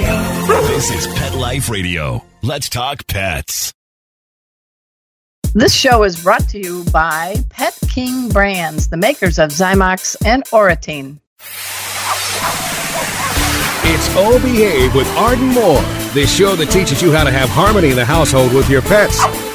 This is Pet Life Radio. Let's talk pets. This show is brought to you by Pet King Brands, the makers of Zymox and Oratene. It's O Behave with Arden Moore, the show that teaches you how to have harmony in the household with your pets.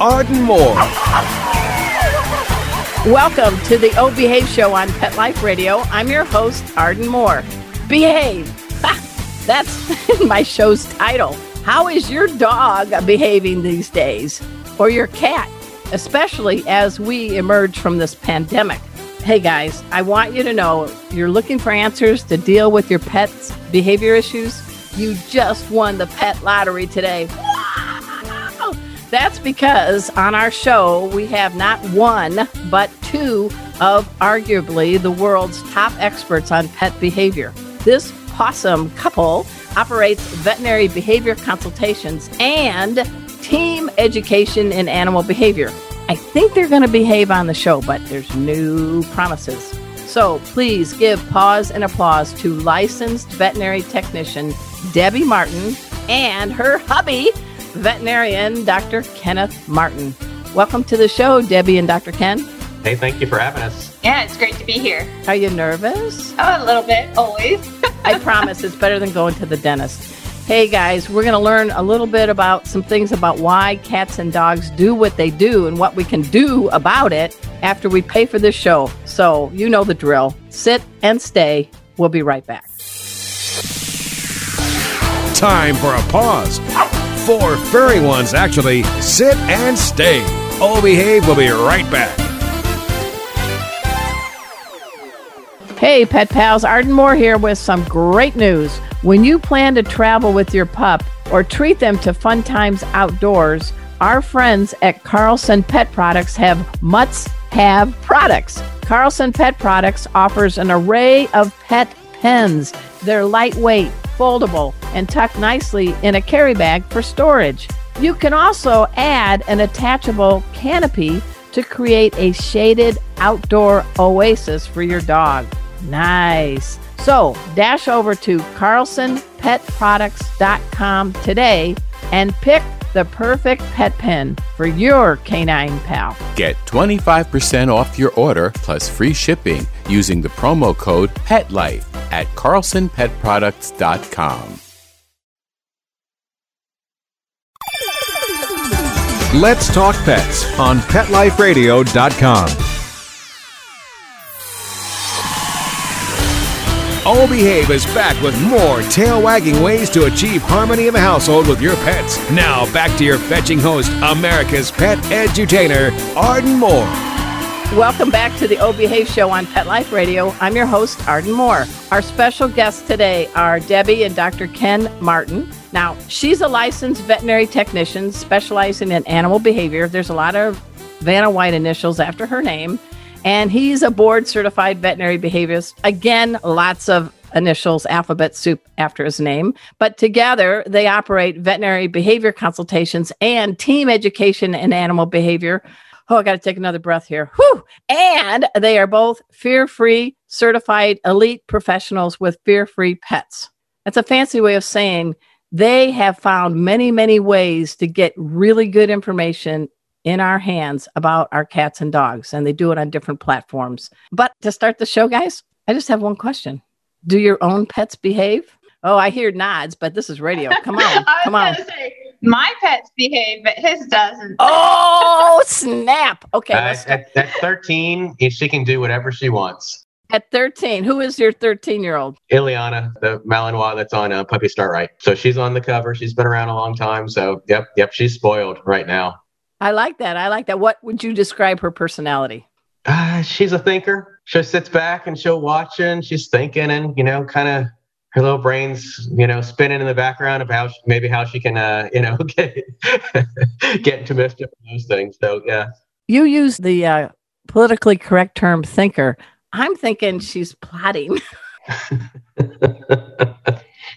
Arden Moore. Welcome to the O Behave Show on Pet Life Radio. I'm your host, Arden Moore. Behave. Ha, that's my show's title. How is your dog behaving these days? Or your cat, especially as we emerge from this pandemic? Hey guys, I want you to know you're looking for answers to deal with your pet's behavior issues. You just won the pet lottery today. That's because on our show, we have not one, but two of arguably the world's top experts on pet behavior. This possum couple operates veterinary behavior consultations and team education in animal behavior. I think they're going to behave on the show, but there's no promises. So please give pause and applause to licensed veterinary technician Debbie Martin and her hubby, veterinarian Dr. Kenneth Martin. Welcome to the show, Debbie and Dr. Ken. Hey, thank you for having us. Yeah, it's great to be here. Are you nervous? Oh, a little bit, always. I promise it's better than going to the dentist. Hey guys, we're going to learn a little bit about some things about why cats and dogs do what they do and what we can do about it after we pay for this show. So, you know the drill. Sit and stay. We'll be right back. Time for a pause. Four furry ones, actually. Sit and stay. O Behave we'll be right back. Hey, pet pals, Arden Moore here with some great news. When you plan to travel with your pup or treat them to fun times outdoors, our friends at Carlson Pet Products have must have products. Carlson Pet Products offers an array of pet pens. They're lightweight, foldable, and tuck nicely in a carry bag for storage. You can also add an attachable canopy to create a shaded outdoor oasis for your dog. Nice. So dash over to carlsonpetproducts.com today and pick the perfect pet pen for your canine pal. Get 25% off your order plus free shipping using the promo code PETLIFE at carlsonpetproducts.com. Let's talk pets on PetLifeRadio.com. O Behave is back with more tail wagging ways to achieve harmony in the household with your pets. Now, back to your fetching host, America's pet edutainer, Arden Moore. Welcome back to the O Behave Show on Pet Life Radio. I'm your host, Arden Moore. Our special guests today are Debbie and Dr. Ken Martin. Now, she's a licensed veterinary technician specializing in animal behavior. There's a lot of Vanna White initials after her name. And he's a board certified veterinary behaviorist. Again, lots of initials, alphabet soup after his name. But together, they operate veterinary behavior consultations and team education in animal behavior. Oh, I got to take another breath here. Whew. And they are both fear free certified elite professionals with fear free pets. That's a fancy way of saying they have found many, many ways to get really good information in our hands about our cats and dogs, and they do it on different platforms. But to start the show, guys, I just have one question Do your own pets behave? Oh, I hear nods, but this is radio. Come on, come on. Say, my pets behave, but his doesn't. Oh, snap. Okay. Uh, at, at 13, she can do whatever she wants. At 13, who is your 13 year old? Ileana, the Malinois that's on uh, Puppy Start Right. So she's on the cover. She's been around a long time. So, yep, yep, she's spoiled right now. I like that. I like that. What would you describe her personality? Uh, she's a thinker. She sits back and she'll watch and she's thinking and, you know, kind of her little brains, you know, spinning in the background of how she, maybe how she can, uh, you know, get get into mischief and those things. So yeah, You use the uh, politically correct term thinker. I'm thinking she's plotting.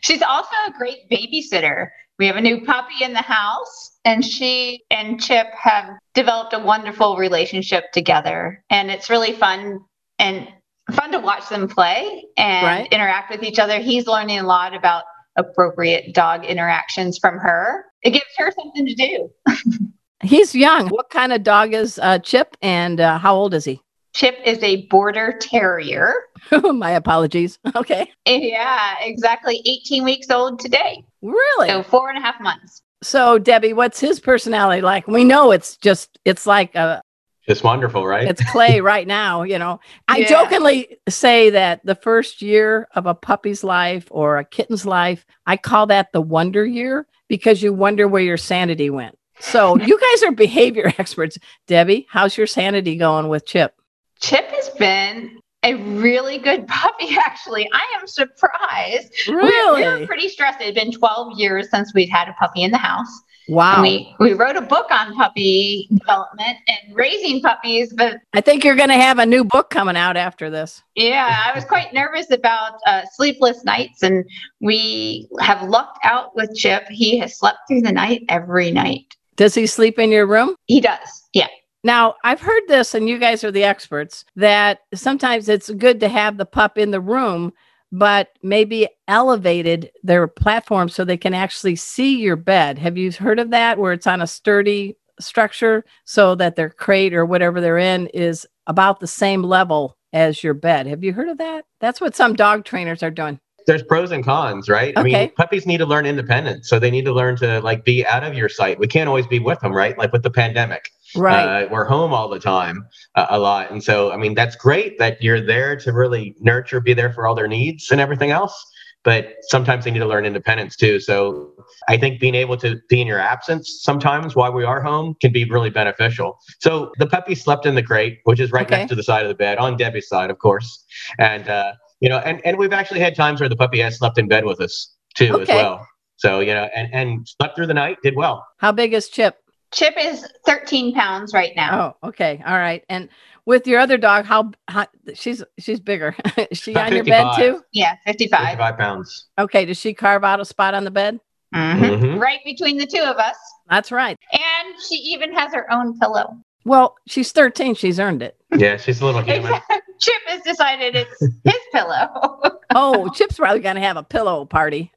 She's also a great babysitter. We have a new puppy in the house, and she and Chip have developed a wonderful relationship together. And it's really fun and fun to watch them play and Right. interact with each other. He's learning a lot about appropriate dog interactions from her. It gives her something to do. He's young. What kind of dog is uh, Chip and uh, how old is he? Chip is a border terrier. Oh, my apologies. Okay. Yeah, exactly 18 weeks old today. Really? So four and a half months. So, Debbie, what's his personality like? We know it's just, it's like a, It's wonderful, right? it's clay right now, you know. I Yeah. jokingly say that the first year of a puppy's life or a kitten's life, I call that the wonder year because you wonder where your sanity went. So, you guys are behavior experts. Debbie, how's your sanity going with Chip? Chip has been a really good puppy, actually. I am surprised. We- We, were pretty stressed. It had been 12 years since we'd had a puppy in the house. Wow. And we, we wrote a book on puppy development and raising puppies, but I think you're going to have a new book coming out after this. yeah, I was quite nervous about uh, sleepless nights. And we have lucked out with Chip. He has slept through the night every night. Does he sleep in your room? He does. Yeah. Now, I've heard this, and you guys are the experts, that sometimes it's good to have the pup in the room, but maybe elevated their platform so they can actually see your bed. Have you heard of that, where it's on a sturdy structure so that their crate or whatever they're in is about the same level as your bed? Have you heard of that? That's what some dog trainers are doing. There's pros and cons, right? I Okay. mean, puppies need to learn independence, so they need to learn to like be out of your sight. We can't always be with them, right? Like with the pandemic, Right. uh, we're home all the time uh, a lot, and so I mean that's great that you're there to really nurture, be there for all their needs and everything else. But sometimes they need to learn independence too. So I think being able to be in your absence sometimes while we are home can be really beneficial. So the puppy slept in the crate, which is right Okay. next to the side of the bed, on Debbie's side, of course, and. uh you know, and, and we've actually had times where the puppy has slept in bed with us too as well. So, you know, and, and slept through the night, did well. How big is Chip? Chip is 13 pounds right now. Oh, okay. All right. And with your other dog, how, how she's she's bigger. is she About on your bed too? Yeah, 55. 55 pounds. Okay. Does she carve out a spot on the bed? Mhm. Mhm. Right between the two of us. That's right. And she even has her own pillow. Well, she's 13. She's earned it. Yeah, she's a little human. Chip has decided it's his pillow. Oh, Chip's probably going to have a pillow party.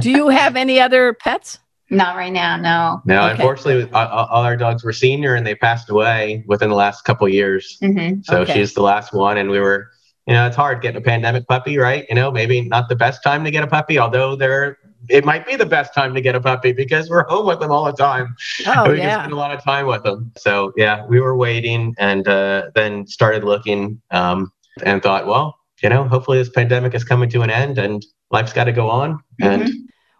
Do you have any other pets? Not right now, no. No, Okay. unfortunately, all, all all our dogs were senior and they passed away within the last couple of years. hmm So Okay. she's the last one. And we were, you know, it's hard getting a pandemic puppy, right? You know, maybe not the best time to get a puppy, although there, it might be the best time to get a puppy because we're home with them all the time. Oh, we can yeah. spend a lot of time with them. So yeah, we were waiting and uh, then started looking um, and thought, well, you know, hopefully this pandemic is coming to an end and life's got to go on. And Mhm.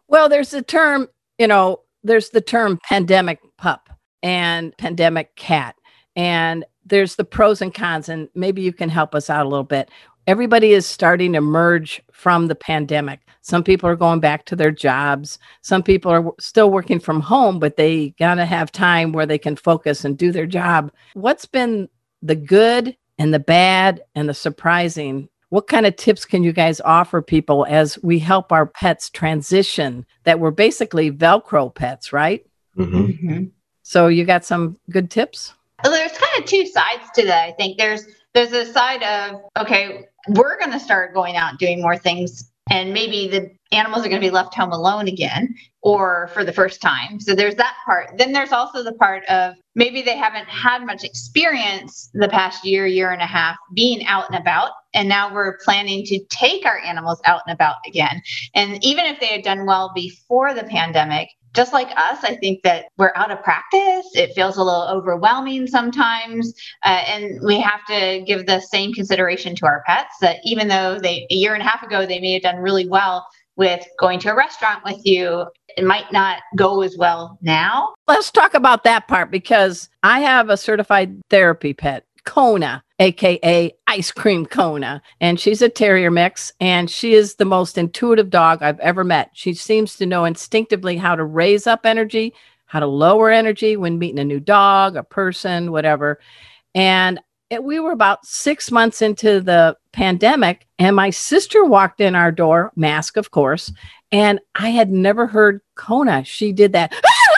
Well, there's a term, you know, there's the term pandemic pup and pandemic cat. And there's the pros and cons. And maybe you can help us out a little bit. Everybody is starting to merge from the pandemic. Some people are going back to their jobs. Some people are still working from home, but they got to have time where they can focus and do their job. What's been the good and the bad and the surprising what kind of tips can you guys offer people as we help our pets transition that we're basically velcro pets right mhm. Mhm. so you got some good tips Well, There's kind of two sides to that. I think there's there's a side of okay, we're going to start going out and doing more things, and maybe the animals are going to be left home alone again, or for the first time. So there's that part. Then there's also the part of maybe they haven't had much experience the past year, year and a half being out and about, and now we're planning to take our animals out and about again. And even if they had done well before the pandemic, just like us, I think that we're out of practice. It feels a little overwhelming sometimes. Uh, and we have to give the same consideration to our pets that even though they, a year and a half ago, they may have done really well with going to a restaurant with you, it might not go as well now. let's talk about that part because i have a certified therapy pet kona aka ice cream Kona. And she's a terrier mix, and she is the most intuitive dog I've ever met. She seems to know instinctively how to raise up energy, how to lower energy when meeting a new dog, a person, whatever. And it, we were about six months into the pandemic, and my sister walked in our door, mask, of course, and I had never heard Kona. She did that.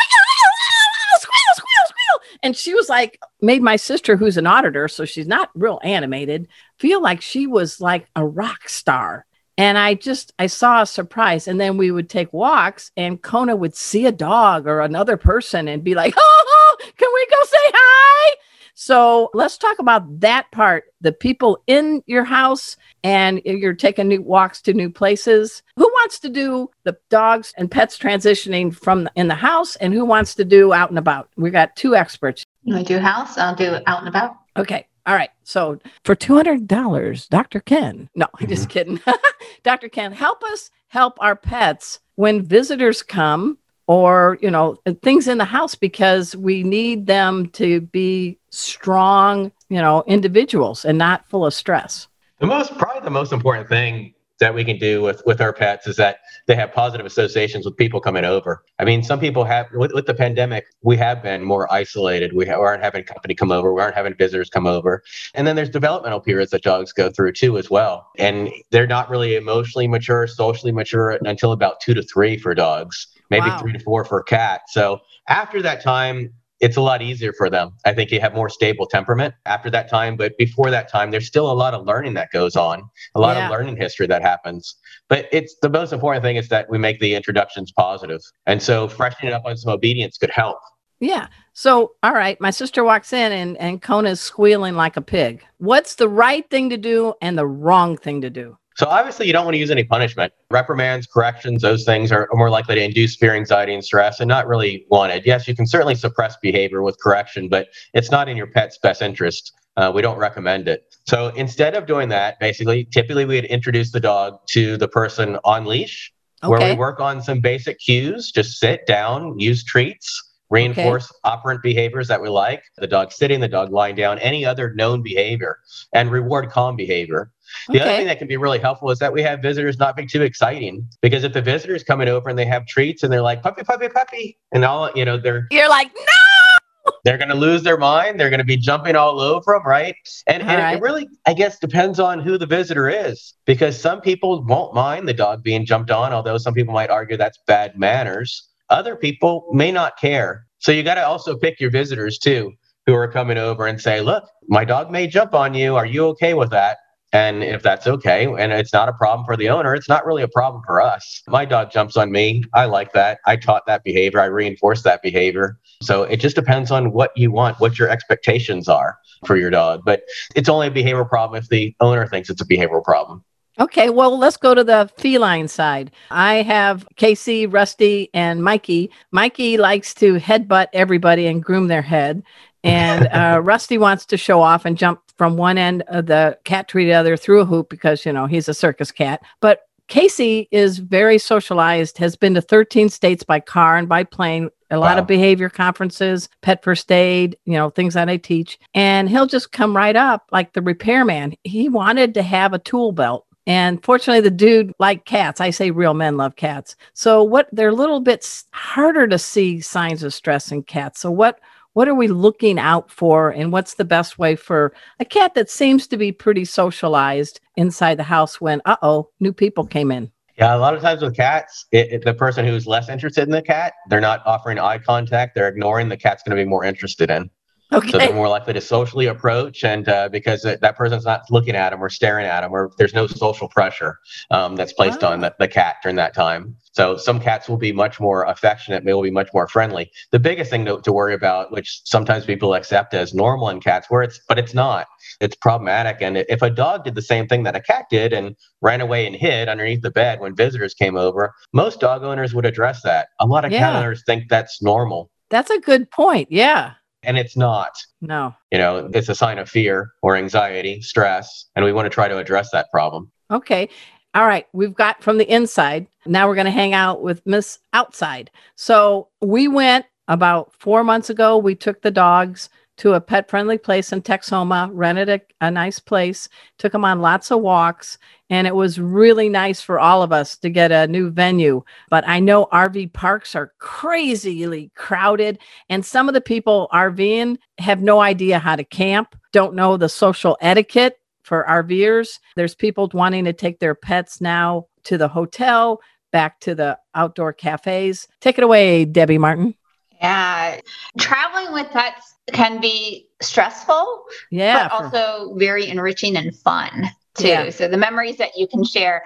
And she was like, made my sister, who's an auditor, so she's not real animated, feel like she was like a rock star. And I just, I saw a surprise. And then we would take walks, and Kona would see a dog or another person and be like, oh, can we go say hi? So let's talk about that part the people in your house and you're taking new walks to new places. Who wants to do the dogs and pets transitioning from in the house and who wants to do out and about? We got two experts. You want to do house? I'll do out and about. Okay. All right. So for $200, Dr. Ken. No, I'm just mm-hmm. kidding. Dr. Ken, help us help our pets when visitors come or you know things in the house because we need them to be strong you know individuals and not full of stress the most probably the most important thing that we can do with with our pets is that they have positive associations with people coming over. I mean, some people have with, with the pandemic, we have been more isolated. We, aren't having company come over. We aren't having visitors come over. And then there's developmental periods that dogs go through too, as well. And they're not really emotionally mature, socially mature until about two to three for dogs maybe wow. three to four for a cat. So after that time, it's a lot easier for them. I think you have more stable temperament after that time. But before that time, there's still a lot of learning that goes on, a lot yeah. of learning history that happens. But it's the most important thing is that we make the introductions positive. And so freshening it up on some obedience could help. Yeah. So, all right, my sister walks in and, and Kona's squealing like a pig. What's the right thing to do and the wrong thing to do? So obviously, you don't want to use any punishment. Reprimands, corrections, those things are more likely to induce fear, anxiety, and stress, and not really wanted. Yes, you can certainly suppress behavior with correction, but it's not in your pet's best interest. Uh, we don't recommend it. So instead of doing that, basically, typically we'd introduce the dog to the person on leash, okay. where we work on some basic cues. Just sit down, use treats reinforce okay. operant behaviors that we like the dog sitting the dog lying down any other known behavior and reward calm behavior the okay. other thing that can be really helpful is that we have visitors not be too exciting because if the visitors coming over and they have treats and they're like puppy puppy puppy and all you know they're you're like no! they're going to lose their mind they're going to be jumping all over them right? And, and right. it really i guess depends on who the visitor is because some people won't mind the dog being jumped on although some people might argue that's bad manners. Other people may not care. So you got to also pick your visitors too who are coming over and say look my dog may jump on you. Are you okay with that and if that's okay, and it's not a problem for the owner, it's not really a problem for us. My dog jumps on me. I like that. I taught that behavior. I reinforce that behavior. So it just depends on what you want, what your expectations are for your dog. But it's only a behavioral problem if the owner thinks it's a behavioral problem. Okay, well, let's go to the feline side. I have Casey, Rusty, and Mikey. Mikey likes to headbutt everybody and groom their head. And uh, Rusty wants to show off and jump from one end of the cat tree to the other through a hoop because, you know, he's a circus cat. But Casey is very socialized, has been to 13 states by car and by plane, a lot wow. of behavior conferences, pet first aid, you know, things that I teach. And he'll just come right up like the repairman. He wanted to have a tool belt. And fortunately, the dude liked cats. I say real men love cats. So what they're a little bit harder to see signs of stress in cats. So what what are we looking out for and what's the best way for a cat that seems to be pretty socialized inside the house when uh-oh new people came in? Yeah a lot of times with cats it, it, the person who's less interested in the cat they're not offering eye contact they're ignoring the cat's going to be more interested in Okay. So they're more likely to socially approach, and uh, because that person's not looking at them or staring at them, or there's no social pressure um, that's placed on the, the, cat during that time. So some cats will be much more affectionate, they will be much more friendly. The biggest thing to, to worry about, which sometimes people accept as normal in cats, where it's but it's not. It's problematic. And if a dog did the same thing that a cat did and ran away and hid underneath the bed when visitors came over, most dog owners would address that. A lot of yeah. cat owners think that's normal. That's a good point. Yeah and it's not. No. You know, it's a sign of fear or anxiety, stress, and we want to try to address that problem. Okay. All right, we've got from the inside. Now we're going to hang out with Miss Outside. So we went about four months ago. We took the dogs to a pet friendly place in Texoma, rented a, a nice place, took them on lots of walks, and it was really nice for all of us to get a new venue. But I know RV parks are crazily crowded, and some of the people RVing have no idea how to camp, don't know the social etiquette for RVers. There's people wanting to take their pets now to the hotel, back to the outdoor cafes. Take it away, Debbie Martin. Yeah. Traveling with pets can be stressful, Yeah. but for- also very enriching and fun too. Yeah. So the memories that you can share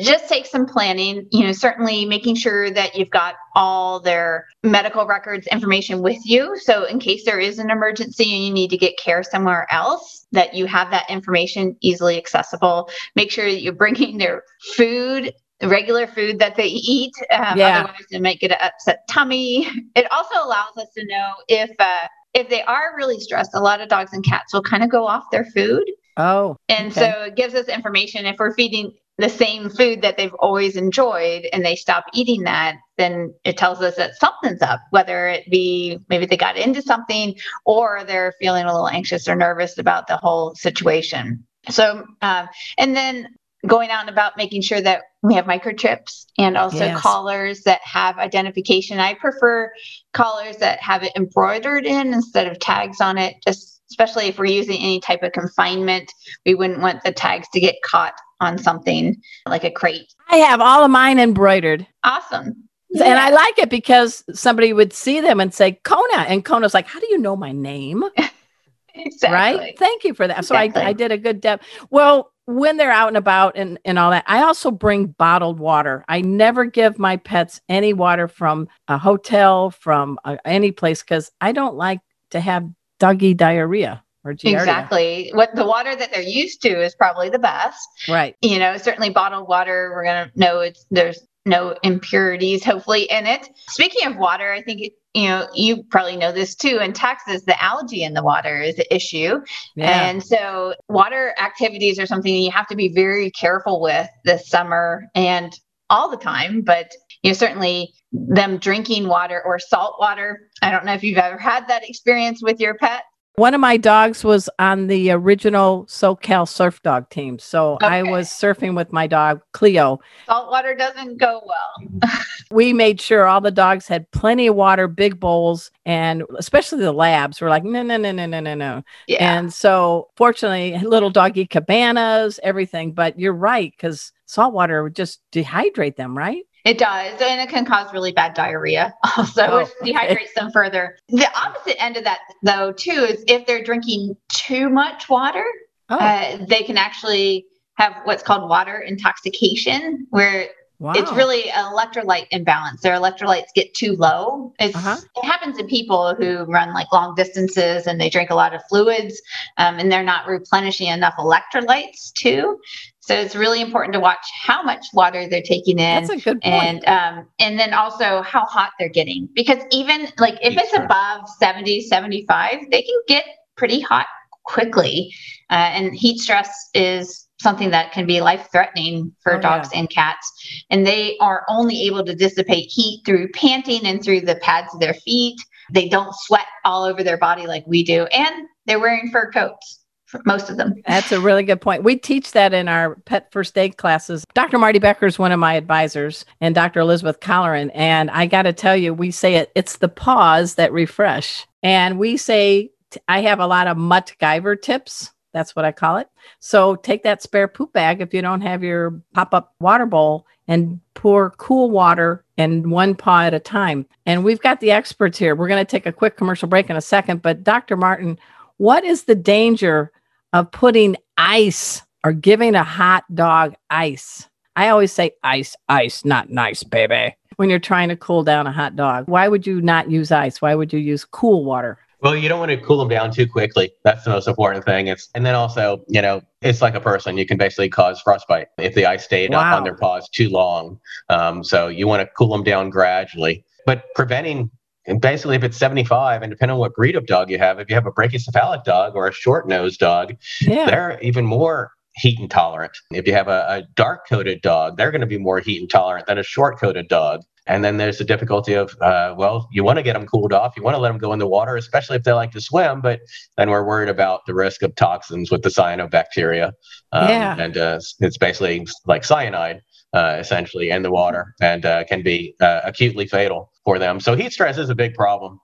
just take some planning, you know, certainly making sure that you've got all their medical records information with you. So in case there is an emergency and you need to get care somewhere else, that you have that information easily accessible. Make sure that you're bringing their food regular food that they eat. Um, Yeah. Otherwise, they might get an upset tummy. It also allows us to know if uh, if they are really stressed. A lot of dogs and cats will kind of go off their food, oh, and Okay. so it gives us information. If we're feeding the same food that they've always enjoyed and they stop eating that, then it tells us that something's up, whether it be maybe they got into something or they're feeling a little anxious or nervous about the whole situation. So, um, and then going out and about making sure that we have microchips and also Yes. collars that have identification. I prefer collars that have it embroidered in instead of tags on it, just especially if we're using any type of confinement. We wouldn't want the tags to get caught on something like a crate. I have all of mine embroidered. Awesome. And I like it because somebody would see them and say, Kona. And Kona's like, How do you know my name? exactly. Right? Thank you for that. So Exactly. I, I did a good depth. Well, when they're out and about and, and all that, I also bring bottled water. I never give my pets any water from a hotel, from uh, any place, because I don't like to have doggy diarrhea. Exactly. What the water that they're used to is probably the best. Right. you know, certainly bottled water, we're going to know it's there's no impurities hopefully in it. Speaking of water, I think you know, you probably know this too. In Texas, the algae in the water is an issue. Yeah. And so water activities are something you have to be very careful with this summer and all the time, but you know, certainly them drinking water or salt water. I don't know if you've ever had that experience with your pet. One of my dogs was on the original SoCal surf dog team. So I was surfing with my dog, Cleo. Salt water doesn't go well. We made sure all the dogs had plenty of water, big bowls, and especially the labs were like, no, no, no, no, no, no, no. Yeah. And so, fortunately, little doggy cabanas, everything. But you're right, because salt water would just dehydrate them, right? It does, and it can cause really bad diarrhea also, Oh, which okay. dehydrates them further. The opposite end of that, though, too, is if they're drinking too much water, Oh, uh, they can actually have what's called water intoxication, where wow. it's really an electrolyte imbalance. Their electrolytes get too low. It's, Uh-huh. It happens in people who run like long distances and they drink a lot of fluids um, and they're not replenishing enough electrolytes too. So it's really important to watch how much water they're taking in That's a good point. and um and then also how hot they're getting. Because even like if it's stress. above 70 75 they can get pretty hot quickly. Uh, and heat stress is something that can be life threatening for Oh, dogs and cats. And they are only able to dissipate heat through panting and through the pads of their feet. They don't sweat all over their body like we do. And they're wearing fur coats. for most of them That's a really good point. We teach that in our pet first aid classes. Dr. Marty Becker is one of my advisors, and Dr. Elizabeth Colleran. And I got to tell you, we say it, it's the paws that refresh. And we say, I have a lot of mutt Guyver tips. That's what I call it. So take that spare poop bag if you don't have your pop up water bowl and pour cool water in one paw at a time. And we've got the experts here. We're going to take a quick commercial break in a second. But Dr. Martin, what is the danger of putting ice or giving a hot dog ice? I always say ice, ice, not nice, baby. When you're trying to cool down a hot dog, why would you not use ice? Why would you use cool water? Well, you don't want to cool them down too quickly. That's the most important thing. It's and then also, you know, it's like a person. You can basically cause frostbite if the ice stayed up Wow. on their paws too long. Um, so you want to cool them down gradually. But preventing, and basically, if it's 75, and depending on what breed of dog you have, if you have a brachycephalic dog or a short-nosed dog, Yeah. they're even more heat intolerant. If you have a, a dark coated dog, they're going to be more heat intolerant than a short coated dog. And then there's the difficulty of, uh, well, you want to get them cooled off. You want to let them go in the water, especially if they like to swim. But then we're worried about the risk of toxins with the cyanobacteria. Um, Yeah. And uh, it's basically like cyanide, uh, essentially, in the water and uh, can be uh, acutely fatal for them. So heat stress is a big problem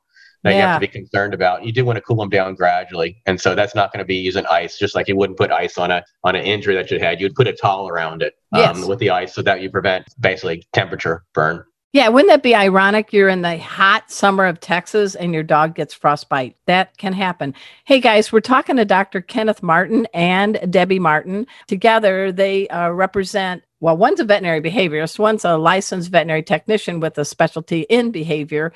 that you have to be concerned about. You do want to cool them down gradually, and so that's not going to be using ice. Just like you wouldn't put ice on a on an injury that you had, you'd put a towel around it um, Yes. with the ice so that you prevent basically temperature burn. Yeah, wouldn't that be ironic? You're in the hot summer of Texas and your dog gets frostbite. That can happen. Hey guys, we're talking to Dr. Kenneth Martin and Debbie Martin. Together, they uh, represent, well, one's a veterinary behaviorist, one's a licensed veterinary technician with a specialty in behavior.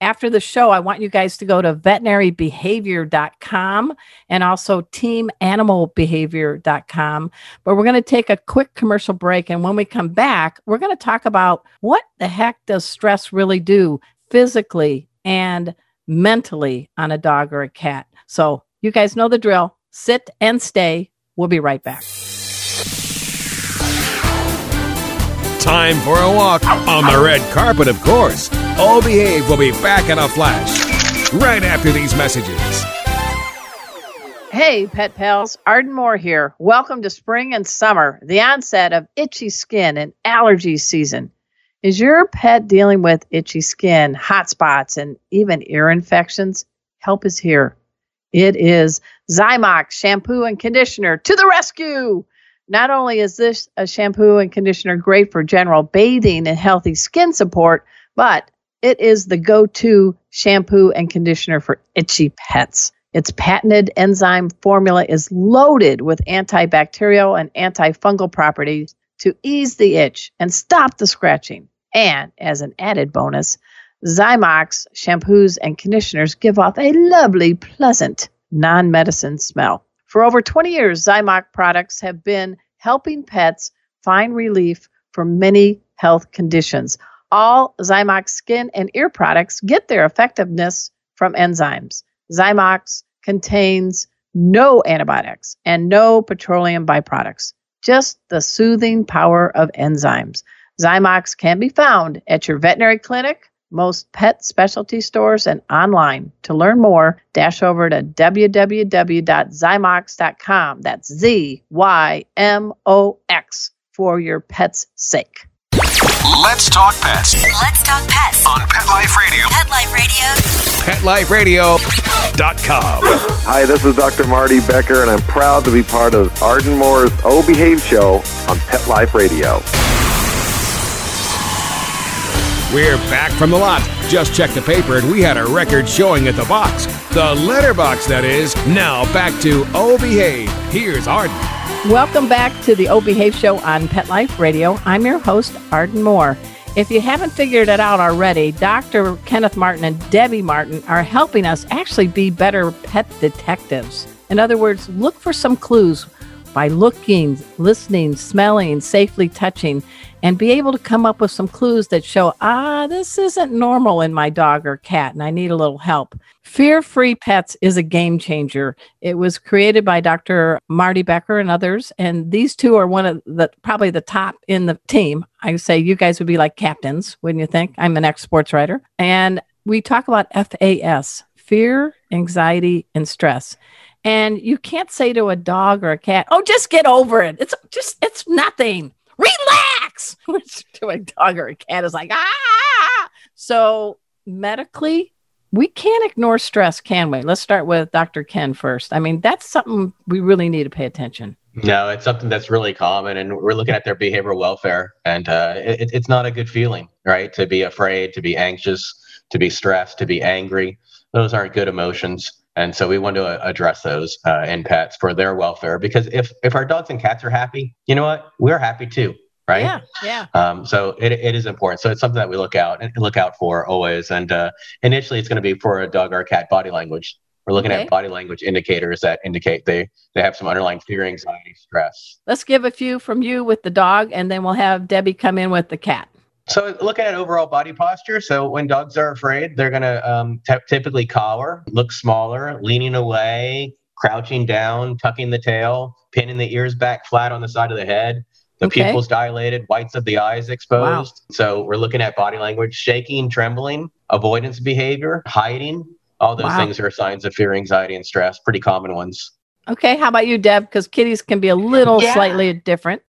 After the show, I want you guys to go to veterinarybehavior.com and also teamanimalbehavior.com. But we're going to take a quick commercial break. And when we come back, we're going to talk about what the heck does stress really do physically and mentally on a dog or a cat. So you guys know the drill. Sit and stay. We'll be right back. Time for a walk on the red carpet, of course. O Behave will be back in a flash right after these messages. Hey, pet pals, Arden Moore here. Welcome to spring and summer, the onset of itchy skin and allergy season. Is your pet dealing with itchy skin, hot spots, and even ear infections? Help is here. It is Zymox shampoo and conditioner to the rescue. Not only is this a shampoo and conditioner great for general bathing and healthy skin support, but it is the go to shampoo and conditioner for itchy pets. Its patented enzyme formula is loaded with antibacterial and antifungal properties to ease the itch and stop the scratching. And as an added bonus, Zymox shampoos and conditioners give off a lovely, pleasant, non medicine smell. For over 20 years, Zymox products have been helping pets find relief for many health conditions. All Zymox skin and ear products get their effectiveness from enzymes. Zymox contains no antibiotics and no petroleum byproducts, just the soothing power of enzymes. Zymox can be found at your veterinary clinic, most pet specialty stores, and online. To learn more, dash over to www.zymox.com. That's Z Y M O X for your pet's sake. Let's talk pets Let's talk pets. on Pet Life Radio. Pet Life Radio. PetLifeRadio.com. Hi, this is Dr. Marty Becker, and I'm proud to be part of Arden Moore's O Behave Show on Pet Life Radio. We're back from the lot. Just checked the paper and we had a record showing at the box. The letterbox, that is. Now back to Oh Behave. Here's Arden. Welcome back to the O Behave Show on Pet Life Radio. I'm your host, Arden Moore. If you haven't figured it out already, Dr. Kenneth Martin and Debbie Martin are helping us actually be better pet detectives. In other words, look for some clues by looking, listening, smelling, safely touching, and be able to come up with some clues that show, ah, this isn't normal in my dog or cat, and I need a little help. Fear Free Pets is a game changer. It was created by Dr. Marty Becker and others, and these two are one of the probably the top in the team. I say you guys would be like captains, wouldn't you think? I'm an ex sports writer, and we talk about FAS fear, anxiety, and stress. And you can't say to a dog or a cat, "Oh, just get over it. It's just it's nothing. Relax." Which to a dog or a cat is like, "Ah." So, medically, we can't ignore stress, can we? Let's start with Dr. Ken first. I mean, that's something we really need to pay attention. No, it's something that's really common, and we're looking at their behavioral welfare, and uh, it, it's not a good feeling, right? To be afraid, to be anxious, to be stressed, to be angry. Those aren't good emotions, and so we want to uh, address those uh, in pets for their welfare. Because if if our dogs and cats are happy, you know what? We're happy too, right? Yeah, yeah. Um, so it, it is important. So it's something that we look out and look out for always. And uh, initially, it's going to be for a dog or a cat body language. We're looking Okay. at body language indicators that indicate they they have some underlying fear, anxiety, stress. Let's give a few from you with the dog, and then we'll have Debbie come in with the cat. So looking at overall body posture. So when dogs are afraid, they're going to um, t- typically collar, look smaller, leaning away, crouching down, tucking the tail, pinning the ears back flat on the side of the head. The Okay. pupils dilated, whites of the eyes exposed. So we're looking at body language, shaking, trembling, avoidance behavior, hiding. All those Wow. things are signs of fear, anxiety, and stress. Pretty common ones. Okay, how about you, Deb? Because kitties can be a little Yeah. slightly different.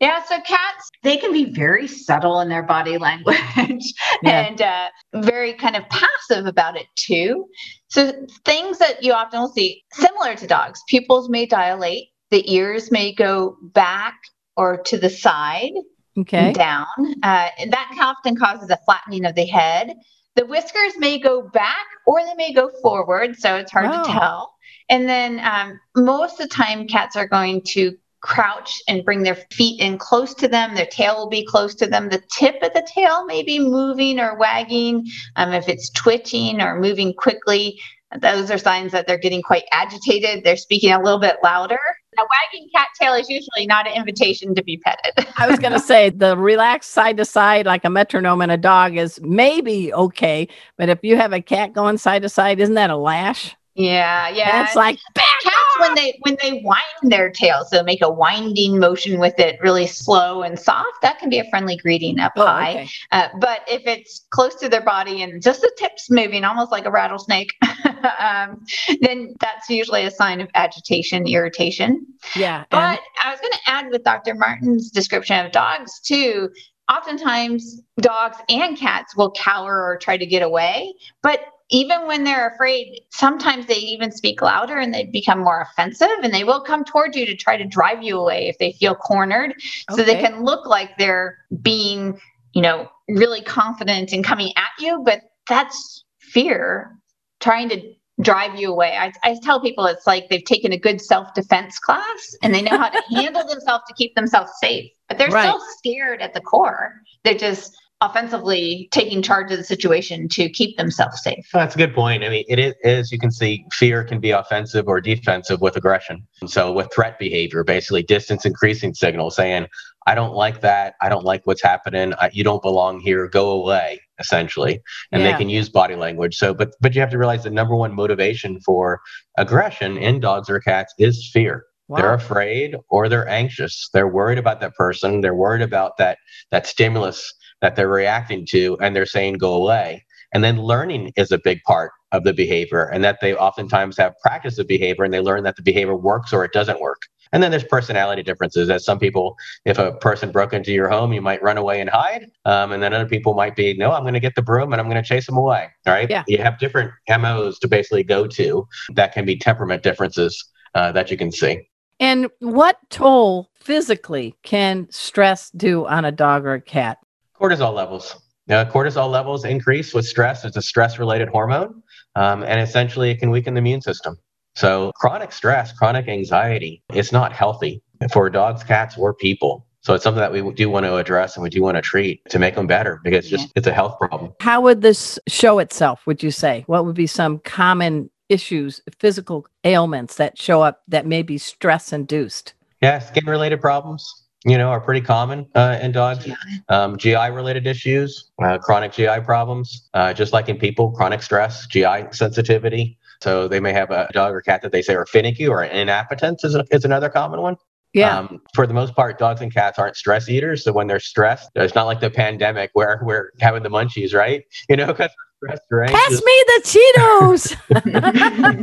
Yeah, so cats, they can be very subtle in their body language Yeah. and uh, very kind of passive about it too. So, things that you often will see similar to dogs, pupils may dilate, the ears may go back or to the side, Okay. down. Uh, and that often causes a flattening of the head. The whiskers may go back or they may go forward, so it's hard Wow. to tell. And then um, most of the time, cats are going to crouch and bring their feet in close to them. Their tail will be close to them. The tip of the tail may be moving or wagging. Um, if it's twitching or moving quickly, those are signs that they're getting quite agitated. They're speaking a little bit louder. A wagging cat tail is usually not an invitation to be petted. I was going to say the relaxed side to side, like a metronome in a dog, is maybe okay. But if you have a cat going side to side, isn't that a lash? yeah, yeah. That's like back cats when they when they wind their tail so make a winding motion with it really slow and soft that can be a friendly greeting up Oh, high okay. uh, but if it's close to their body and just the tips moving almost like a rattlesnake um, then that's usually a sign of agitation irritation Yeah. but I was going to add with Dr. Martin's description of dogs too. Oftentimes, dogs and cats will cower or try to get away. But even when they're afraid, sometimes they even speak louder and they become more offensive and they will come toward you to try to drive you away if they feel cornered. So they can look like they're being, you know, really confident and coming at you, but that's fear trying to drive you away. I, I tell people it's like they've taken a good self defense class and they know how to handle themselves to keep themselves safe, but they're Right. still scared at the core. They're just offensively taking charge of the situation to keep themselves safe. That's a good point. I mean, it is, is, you can see, fear can be offensive or defensive with aggression. So, with threat behavior, basically distance increasing signal saying, I don't like that. I don't like what's happening. I, you don't belong here. Go away, essentially. And Yeah. they can use body language. So, but but you have to realize the number one motivation for aggression in dogs or cats is fear. They're afraid or they're anxious. They're worried about that person. They're worried about that that stimulus that they're reacting to, and they're saying go away. And then learning is a big part of the behavior, and that they oftentimes have practice of behavior and they learn that the behavior works or it doesn't work. And then there's personality differences. As some people, if a person broke into your home, you might run away and hide. Um, and then other people might be, no, I'm going to get the broom and I'm going to chase them away. All right. Yeah. You have different MOs to basically go to that can be temperament differences uh, that you can see. And what toll physically can stress do on a dog or a cat? Cortisol levels. Uh, cortisol levels increase with stress. It's a stress related hormone. Um, and essentially, it can weaken the immune system. So, chronic stress, chronic anxiety, it's not healthy for dogs, cats, or people. So, it's something that we do want to address and we do want to treat to make them better because it's just it's a health problem. How would this show itself, would you say? What would be some common issues, physical ailments that show up that may be stress induced? Yeah, skin related problems, you know, are pretty common uh, in dogs. Um, GI related issues, uh, chronic GI problems, uh, just like in people, chronic stress, GI sensitivity. So they may have a dog or cat that they say are finicky or inappetence is, a, is another common one. Yeah. Um, for the most part, dogs and cats aren't stress eaters. So when they're stressed, it's not like the pandemic where we're having the munchies, right? You know, because we're stressed or Pass me the Cheetos.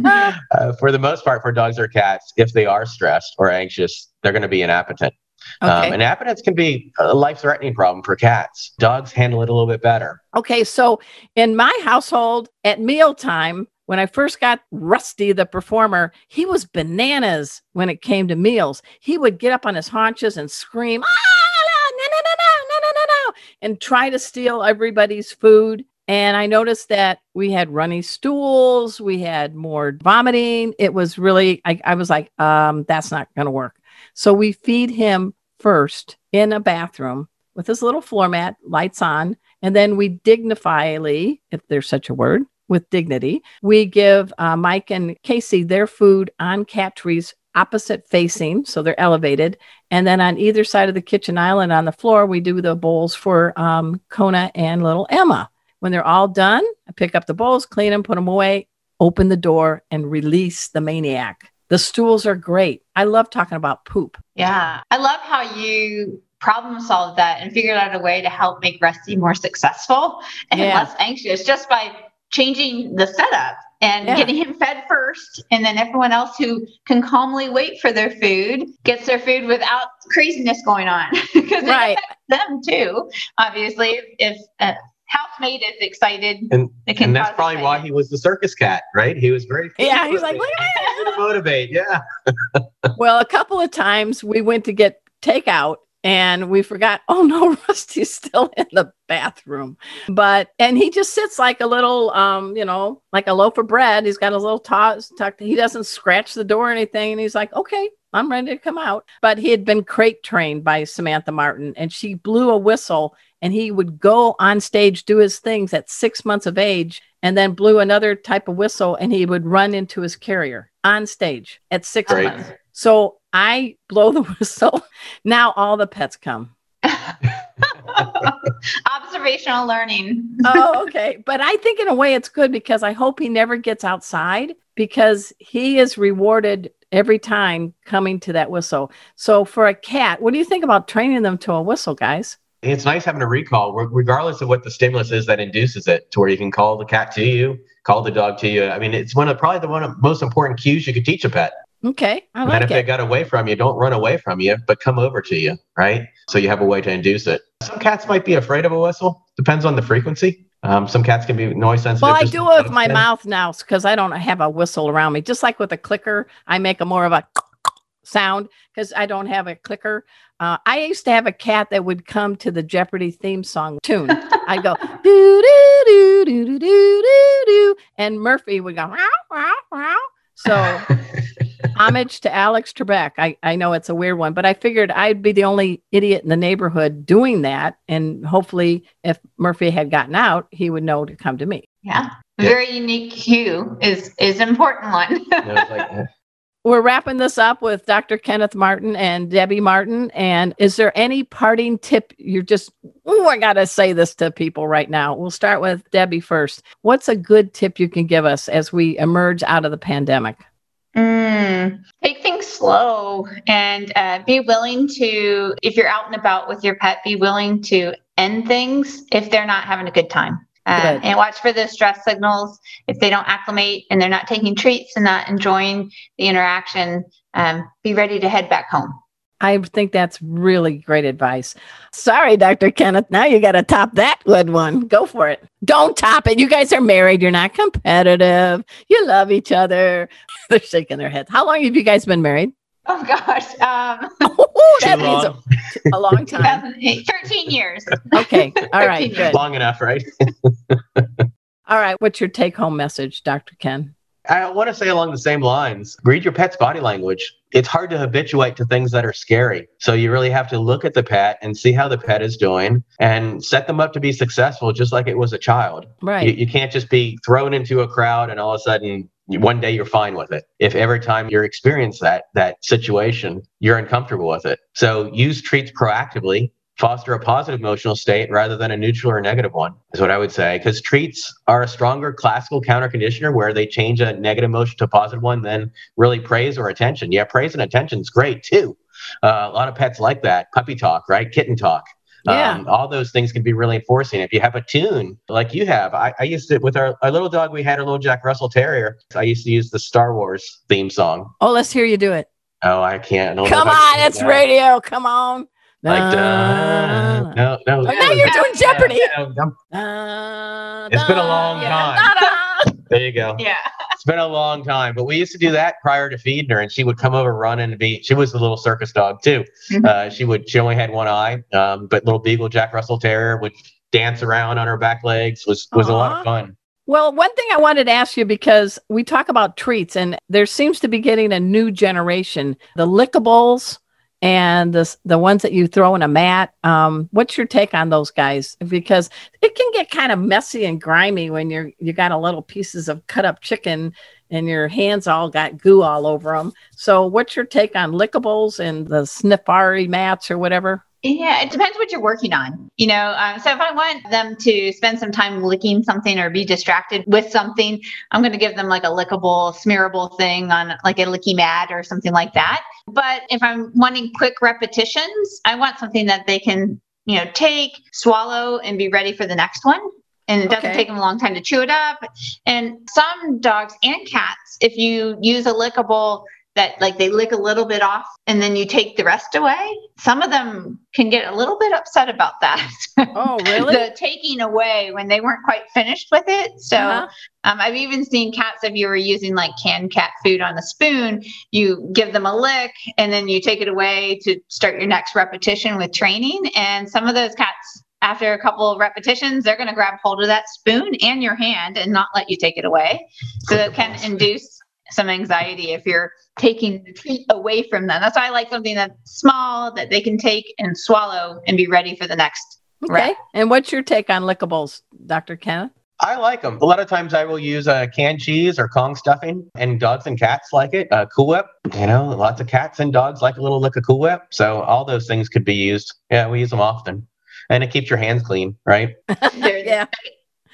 Uh, for the most part, for dogs or cats, if they are stressed or anxious, they're going to be inappetent. Okay. Um, inappetence can be a life-threatening problem for cats. Dogs handle it a little bit better. Okay, so in my household at mealtime, when I first got Rusty, the performer, he was bananas when it came to meals. He would get up on his haunches and scream, ah, no, no, no, no, no, no, no, no, and try to steal everybody's food. And I noticed that we had runny stools, we had more vomiting. It was really, I, I was like, um, that's not going to work. So we feed him first in a bathroom with his little floor mat, lights on, and then we dignifyly, if there's such a word, with dignity, we give uh, Mike and Casey their food on cat trees opposite facing, so they're elevated. And then on either side of the kitchen island on the floor, we do the bowls for um, Kona and little Emma. When they're all done, I pick up the bowls, clean them, put them away, open the door, and release the maniac. The stools are great. I love talking about poop. Yeah. I love how you problem solved that and figured out a way to help make Rusty more successful and Yeah. less anxious just by changing the setup and Yeah. getting him fed first. And then everyone else who can calmly wait for their food gets their food without craziness going on. Because Right. it affects them too, obviously. If, if a housemaid is excited, And it can and that's cause probably why he was the circus cat, right? He was very Yeah, he's like, "Look at Easy to motivate. Yeah. Well, a couple of times we went to get takeout and we forgot, oh no, Rusty's still in the bathroom. But, and he just sits like a little, um, you know, like a loaf of bread. He's got his little toss tucked. He doesn't scratch the door or anything. And he's like, okay, I'm ready to come out. But he had been crate trained by Samantha Martin and she blew a whistle and he would go on stage, do his things at six months of age, and then blew another type of whistle and he would run into his carrier on stage at six Great. months. So I blow the whistle. Now all the pets come. Observational learning. Oh, okay. But I think in a way it's good because I hope he never gets outside because he is rewarded every time coming to that whistle. So for a cat, what do you think about training them to a whistle, guys? It's nice having a recall, regardless of what the stimulus is that induces it, to where you can call the cat to you, call the dog to you. I mean, it's one of probably the one of most important cues you could teach a pet. Okay. I like and if it. it got away from you, don't run away from you, but come over to you, right? So you have a way to induce it. Some cats might be afraid of a whistle. Depends on the frequency. Um, some cats can be noise sensitive. Well, I do it with my mouth now because I don't have a whistle around me. Just like with a clicker, I make a more of a sound because I don't have a clicker. Uh, I used to have a cat that would come to the Jeopardy theme song tune. I'd go do do do do do do do, and Murphy would go wow wow wow. So homage to Alex Trebek. I, I know it's a weird one, but I figured I'd be the only idiot in the neighborhood doing that. And hopefully, if Murphy had gotten out, he would know to come to me. Yeah. Yeah. very unique cue is is an important one. You know, it's like, We're wrapping this up with Dr. Kenneth Martin and Debbie Martin. And is there any parting tip you're just, oh, I got to say this to people right now? We'll start with Debbie first. What's a good tip you can give us as we emerge out of the pandemic? Mm, take things slow and uh, be willing to, if you're out and about with your pet, be willing to end things if they're not having a good time. Uh, and watch for the stress signals. If they don't acclimate and they're not taking treats and not enjoying the interaction, um, be ready to head back home. I think that's really great advice. Sorry, Dr. Kenneth. Now you got to top that good one. Go for it. Don't top it. You guys are married. You're not competitive. You love each other. They're shaking their heads. How long have you guys been married? Oh gosh, um, Oh, that Too means long. a, a long time. 13 years. Okay. All right. Good. long enough, right? All right. What's your take home message, Dr. Ken? I want to say along the same lines read your pet's body language. It's hard to habituate to things that are scary. So you really have to look at the pet and see how the pet is doing and set them up to be successful, just like it was a child. Right. You, you can't just be thrown into a crowd and all of a sudden one day you're fine with it. If every time you experience that that situation, you're uncomfortable with it. So use treats proactively. Foster a positive emotional state rather than a neutral or negative one, is what I would say. Because treats are a stronger classical counter conditioner where they change a negative emotion to a positive one than really praise or attention. Yeah, praise and attention is great too. Uh, a lot of pets like that. Puppy talk, right? Kitten talk. Yeah. Um, all those things can be really enforcing. If you have a tune like you have, I, I used to, with our, our little dog, we had a little Jack Russell Terrier. I used to use the Star Wars theme song. Oh, let's hear you do it. Oh, I can't. I Come on. It's that. radio. Come on. Like, Na- duh. no, no. Oh, now you're doing Jeopardy. Yeah, I'm- It's been a long time. da- da. there you go. Yeah. It's been a long time, but we used to do that prior to feeding her, and she would come over running and be. She was the little circus dog too. Mhm. Uh, she would. She only had one eye, um, but little beagle Jack Russell Terrier would dance around on her back legs. was was a lot of fun. Well, one thing I wanted to ask you because we talk about treats and there seems to be getting a new generation, the lickables and the the ones that you throw in a mat. Um, what's your take on those guys? Because it can get kind of messy and grimy when you're you got a little pieces of cut up chicken and your hands all got goo all over them. So, what's your take on lickables and the sniffari mats or whatever? Yeah, it depends what you're working on. You know, um, so if I want them to spend some time licking something or be distracted with something, I'm going to give them like a lickable, smearable thing on like a LickiMat or something like that. But if I'm wanting quick repetitions, I want something that they can, you know, take, swallow, and be ready for the next one. And it doesn't Okay. take them a long time to chew it up. And some dogs and cats, if you use a lickable that like they lick a little bit off and then you take the rest away, some of them can get a little bit upset about that. Oh, really? the taking away when they weren't quite finished with it. So Uh-huh. um, I've even seen cats if you were using like canned cat food on a spoon, you give them a lick and then you take it away to start your next repetition with training. And some of those cats, after a couple of repetitions, they're going to grab hold of that spoon and your hand and not let you take it away. So that can induce some anxiety if you're taking the treat away from them. That's why I like something that's small that they can take and swallow and be ready for the next Okay. Right. And what's your take on lickables, Dr. Kenneth? I like them. A lot of times I will use uh, canned cheese or Kong stuffing, and dogs and cats like it. Uh, cool Whip, you know, lots of cats and dogs like a little lick of Cool Whip. So all those things could be used. Yeah, we use them often. And it keeps your hands clean, right? Yeah.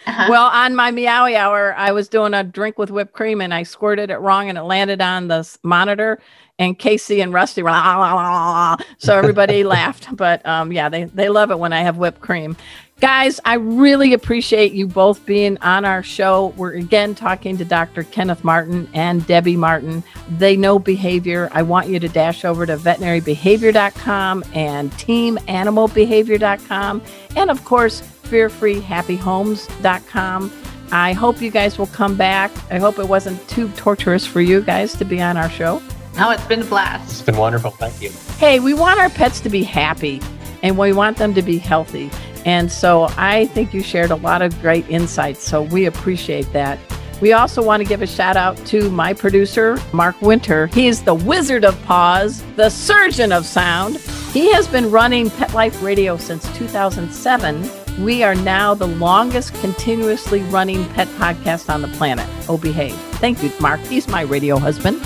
Uh-huh. Well, on my Meowie Hour, I was doing a drink with whipped cream and I squirted it wrong and it landed on the monitor. And Casey and Rusty were, "Ah, ah, ah, ah." so everybody laughed. But um, yeah, they, they love it when I have whipped cream. Guys, I really appreciate you both being on our show. We're again talking to Dr. Kenneth Martin and Debbie Martin. They know behavior. I want you to dash over to veterinarybehavior.com and teamanimalbehavior.com. And of course, fearfreehappyhomes.com. I hope you guys will come back. I hope it wasn't too torturous for you guys to be on our show. Oh, it's been a blast. It's been wonderful. Thank you. Hey, we want our pets to be happy and we want them to be healthy. And so I think you shared a lot of great insights. So we appreciate that. We also want to give a shout out to my producer, Mark Winter. He is the wizard of pause, the surgeon of sound. He has been running Pet Life Radio since 2007. We are now the longest continuously running pet podcast on the planet. Oh, behave. Thank you, Mark. He's my radio husband.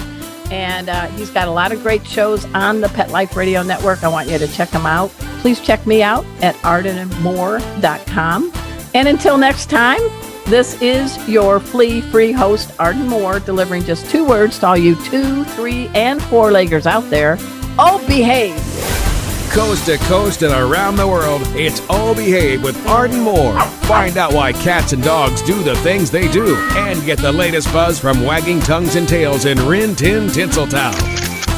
And uh, he's got a lot of great shows on the Pet Life Radio Network. I want you to check them out. Please check me out at ardenandmore.com. And until next time, this is your flea free host, Arden Moore, delivering just two words to all you two, three, and four leggers out there. Oh, behave. Coast to coast and around the world, it's O Behave with Arden Moore. Find out why cats and dogs do the things they do and get the latest buzz from wagging tongues and tails in Rin Tin Tinseltown.